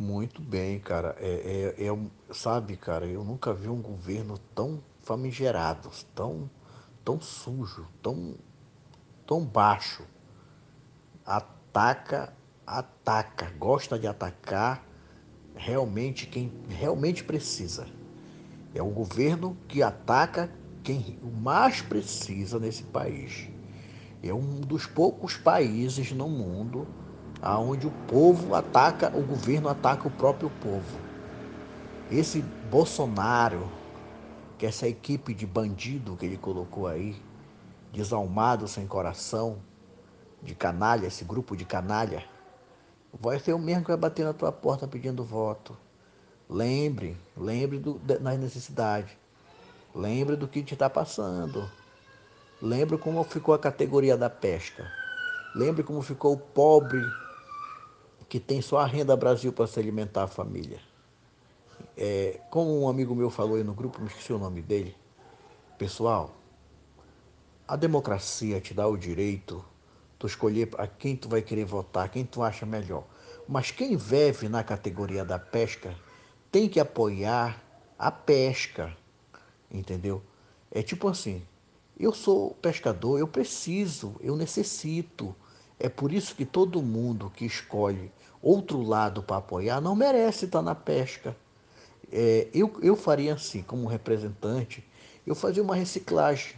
Muito bem, cara. É, é, é sabe, cara, eu nunca vi um governo tão famigerado, tão, tão sujo, tão, tão baixo. Ataca, ataca, gosta de atacar realmente quem realmente precisa. É um governo que ataca quem mais precisa nesse país. É um dos poucos países no mundo onde o povo ataca, o governo ataca o próprio povo. Esse Bolsonaro, que essa equipe de bandido que ele colocou aí, desalmado, sem coração, de canalha, esse grupo de canalha, vai ser o mesmo que vai bater na tua porta pedindo voto. Lembre, lembre do, das necessidades. Lembre do que te está passando. Lembre como ficou a categoria da pesca. Lembre como ficou o pobre que tem só a renda Brasil para se alimentar a família. É, como um amigo meu falou aí no grupo, me esqueci o nome dele. Pessoal, a democracia te dá o direito de escolher a quem tu vai querer votar, quem tu acha melhor. Mas quem vive na categoria da pesca tem que apoiar a pesca, entendeu? É tipo assim, eu sou pescador, eu preciso, eu necessito. É por isso que todo mundo que escolhe outro lado para apoiar não merece estar na pesca. É, eu, eu faria assim, como representante, eu fazia uma reciclagem.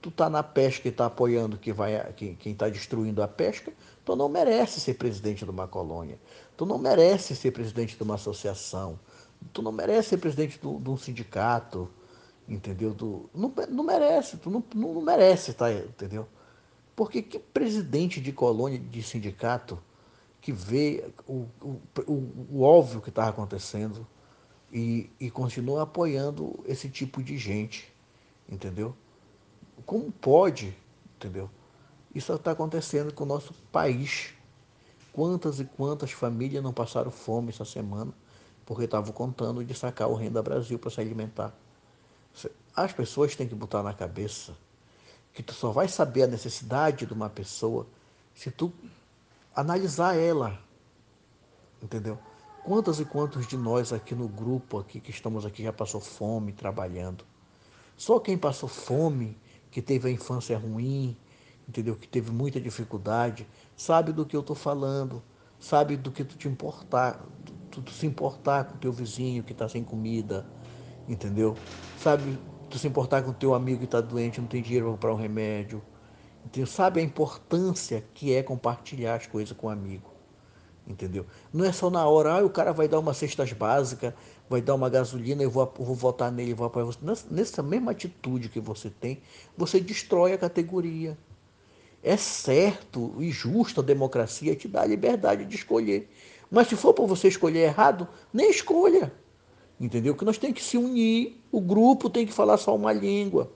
Tu tá na pesca e está apoiando que vai, que, quem está destruindo a pesca, tu não merece ser presidente de uma colônia. Tu não merece ser presidente de uma associação. Tu não merece ser presidente de um sindicato, entendeu? Tu, não, não merece, tu não, não, não merece, tá, entendeu? Porque que presidente de colônia, de sindicato, que vê o, o, o, óbvio que estava acontecendo e, e continua apoiando esse tipo de gente, entendeu? Como pode, entendeu? Isso está acontecendo com o nosso país. Quantas e quantas famílias não passaram fome essa semana porque estavam contando de sacar o Renda Brasil para se alimentar? As pessoas têm que botar na cabeça que tu só vai saber a necessidade de uma pessoa se tu analisar ela. Entendeu? Quantas e quantos de nós aqui no grupo aqui que estamos aqui já passou fome trabalhando? Só quem passou fome, que teve a infância ruim, entendeu? Que teve muita dificuldade, sabe do que eu estou falando, sabe do que tu te importar, tu, tu se importar com o teu vizinho que está sem comida, entendeu? Sabe tu se importar com o teu amigo que está doente, não tem dinheiro para comprar um remédio. Entendeu? Sabe a importância que é compartilhar as coisas com o amigo. Entendeu? Não é só na hora, ah, o cara vai dar uma cestas básica, vai dar uma gasolina, eu vou, vou votar nele, vou apoiar você. Nessa, nessa mesma atitude que você tem, você destrói a categoria. É certo e justo a democracia te dá a liberdade de escolher. Mas se for para você escolher errado, nem escolha. Entendeu? Que nós temos que se unir, o grupo tem que falar só uma língua.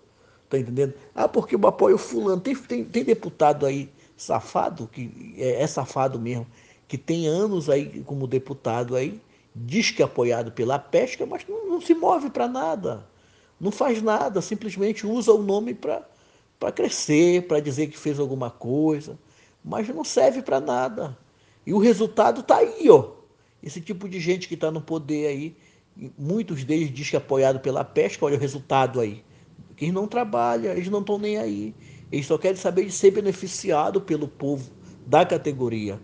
Tá entendendo? Ah, porque eu apoio fulano. Tem, tem, tem deputado aí safado, que é, é, safado mesmo, que tem anos aí como deputado aí, diz que é apoiado pela pesca, mas não, não se move para nada. Não faz nada, simplesmente usa o nome para crescer, para dizer que fez alguma coisa, mas não serve para nada. E o resultado está aí, ó. Esse tipo de gente que está no poder aí, muitos deles diz que é apoiado pela pesca, olha o resultado aí que eles não trabalham, eles não estão nem aí. Eles só querem saber de ser beneficiado pelo povo da categoria.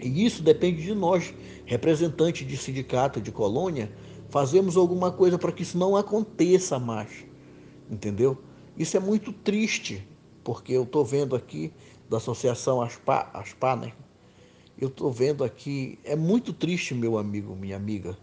E isso depende de nós, representantes de sindicato, de colônia, fazemos alguma coisa para que isso não aconteça mais. Entendeu? Isso é muito triste, porque eu estou vendo aqui da Associação Aspa, Aspa né? Eu estou vendo aqui, é muito triste, meu amigo, minha amiga,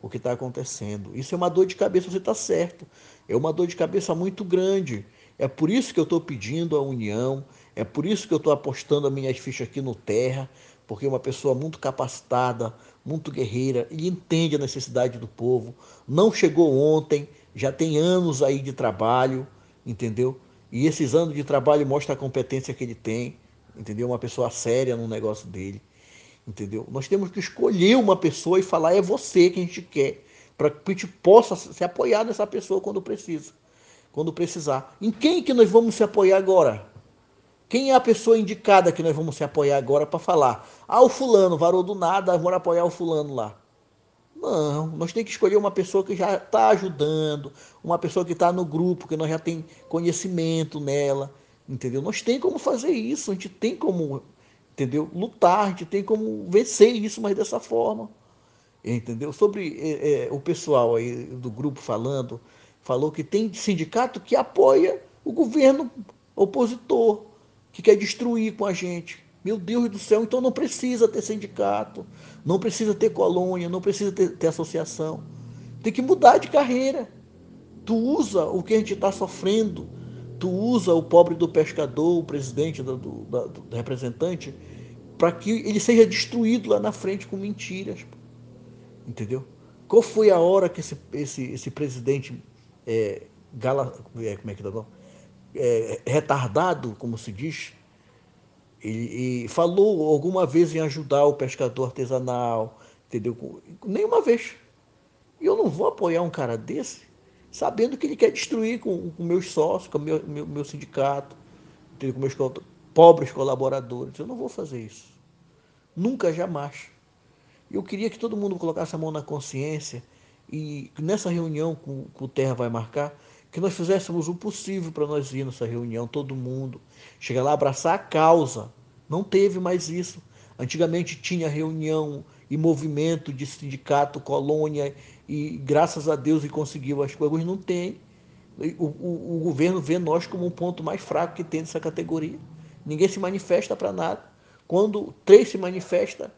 o que está acontecendo. Isso é uma dor de cabeça, você está certo. É uma dor de cabeça muito grande. É por isso que eu estou pedindo a união, é por isso que eu estou apostando as minhas fichas aqui no Terra, porque é uma pessoa muito capacitada, muito guerreira e entende a necessidade do povo. Não chegou ontem, já tem anos aí de trabalho, entendeu? E esses anos de trabalho mostram a competência que ele tem, entendeu? Uma pessoa séria no negócio dele, entendeu? Nós temos que escolher uma pessoa e falar é você que a gente quer para que a gente possa se apoiar nessa pessoa quando precisa, quando precisar. Em quem que nós vamos se apoiar agora? Quem é a pessoa indicada que nós vamos se apoiar agora para falar? Ah, o fulano varou do nada, vamos apoiar o fulano lá. Não, nós temos que escolher uma pessoa que já está ajudando, uma pessoa que está no grupo, que nós já tem conhecimento nela, entendeu? Nós tem como fazer isso, a gente tem como, entendeu? Lutar, a gente tem como vencer isso, mas dessa forma, entendeu? Sobre é, é, o pessoal aí do grupo falando, falou que tem sindicato que apoia o governo opositor, que quer destruir com a gente. Meu Deus do céu, então não precisa ter sindicato, não precisa ter colônia, não precisa ter, ter associação. Tem que mudar de carreira. Tu usa o que a gente está sofrendo, tu usa o pobre do pescador, o presidente, do, do, do representante, para que ele seja destruído lá na frente com mentiras. Entendeu? Qual foi a hora que esse, esse, esse presidente é, gala, é, como é que tá, é, retardado, como se diz, e, falou alguma vez em ajudar o pescador artesanal, entendeu? Nenhuma vez. E eu não vou apoiar um cara desse, sabendo que ele quer destruir com, com meus sócios, com meu, meu, meu sindicato, com meus pobres colaboradores. Eu não vou fazer isso. Nunca, jamais. Eu queria que todo mundo colocasse a mão na consciência e nessa reunião que o Terra vai marcar, que nós fizéssemos o possível para nós ir nessa reunião, todo mundo, chegar lá, abraçar a causa. Não teve mais isso. Antigamente tinha reunião e movimento de sindicato, colônia, e graças a Deus e conseguiu as coisas. Não tem. O, o, o governo vê nós como um ponto mais fraco que tem nessa categoria. Ninguém se manifesta para nada. Quando três se manifesta,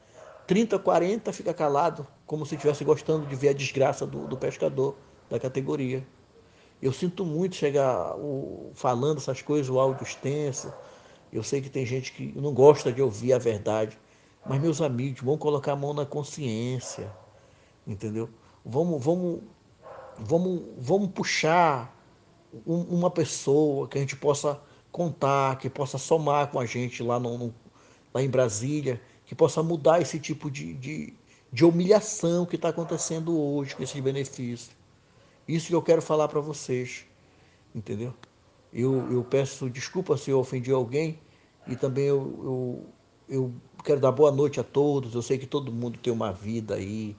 30, 40 fica calado, como se estivesse gostando de ver a desgraça do, do pescador da categoria. Eu sinto muito chegar o, falando essas coisas, o áudio extenso. Eu sei que tem gente que não gosta de ouvir a verdade. Mas, meus amigos, vamos colocar a mão na consciência. Entendeu? Vamos, vamos, vamos, vamos puxar um, uma pessoa que a gente possa contar, que possa somar com a gente lá, no, no lá em Brasília, que possa mudar esse tipo de, de, de humilhação que está acontecendo hoje com esses benefícios. Isso que eu quero falar para vocês, entendeu? Eu, eu peço desculpa se eu ofendi alguém e também eu, eu, eu quero dar boa noite a todos. Eu sei que todo mundo tem uma vida aí,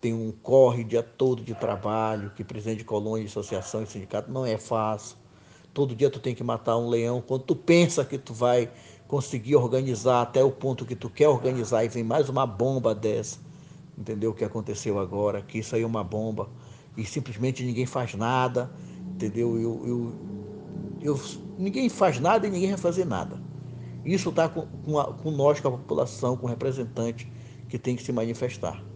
tem um corre dia todo de trabalho, que presidente de colônia, de associação e sindicato não é fácil. Todo dia tu tem que matar um leão. Quando tu pensa que tu vai conseguir organizar até o ponto que tu quer organizar e vem mais uma bomba dessa, entendeu? O que aconteceu agora, que isso aí é uma bomba e simplesmente ninguém faz nada, entendeu? Eu, eu, eu, ninguém faz nada e ninguém vai fazer nada. Isso está com, com, com nós, com a população, com o representante que tem que se manifestar.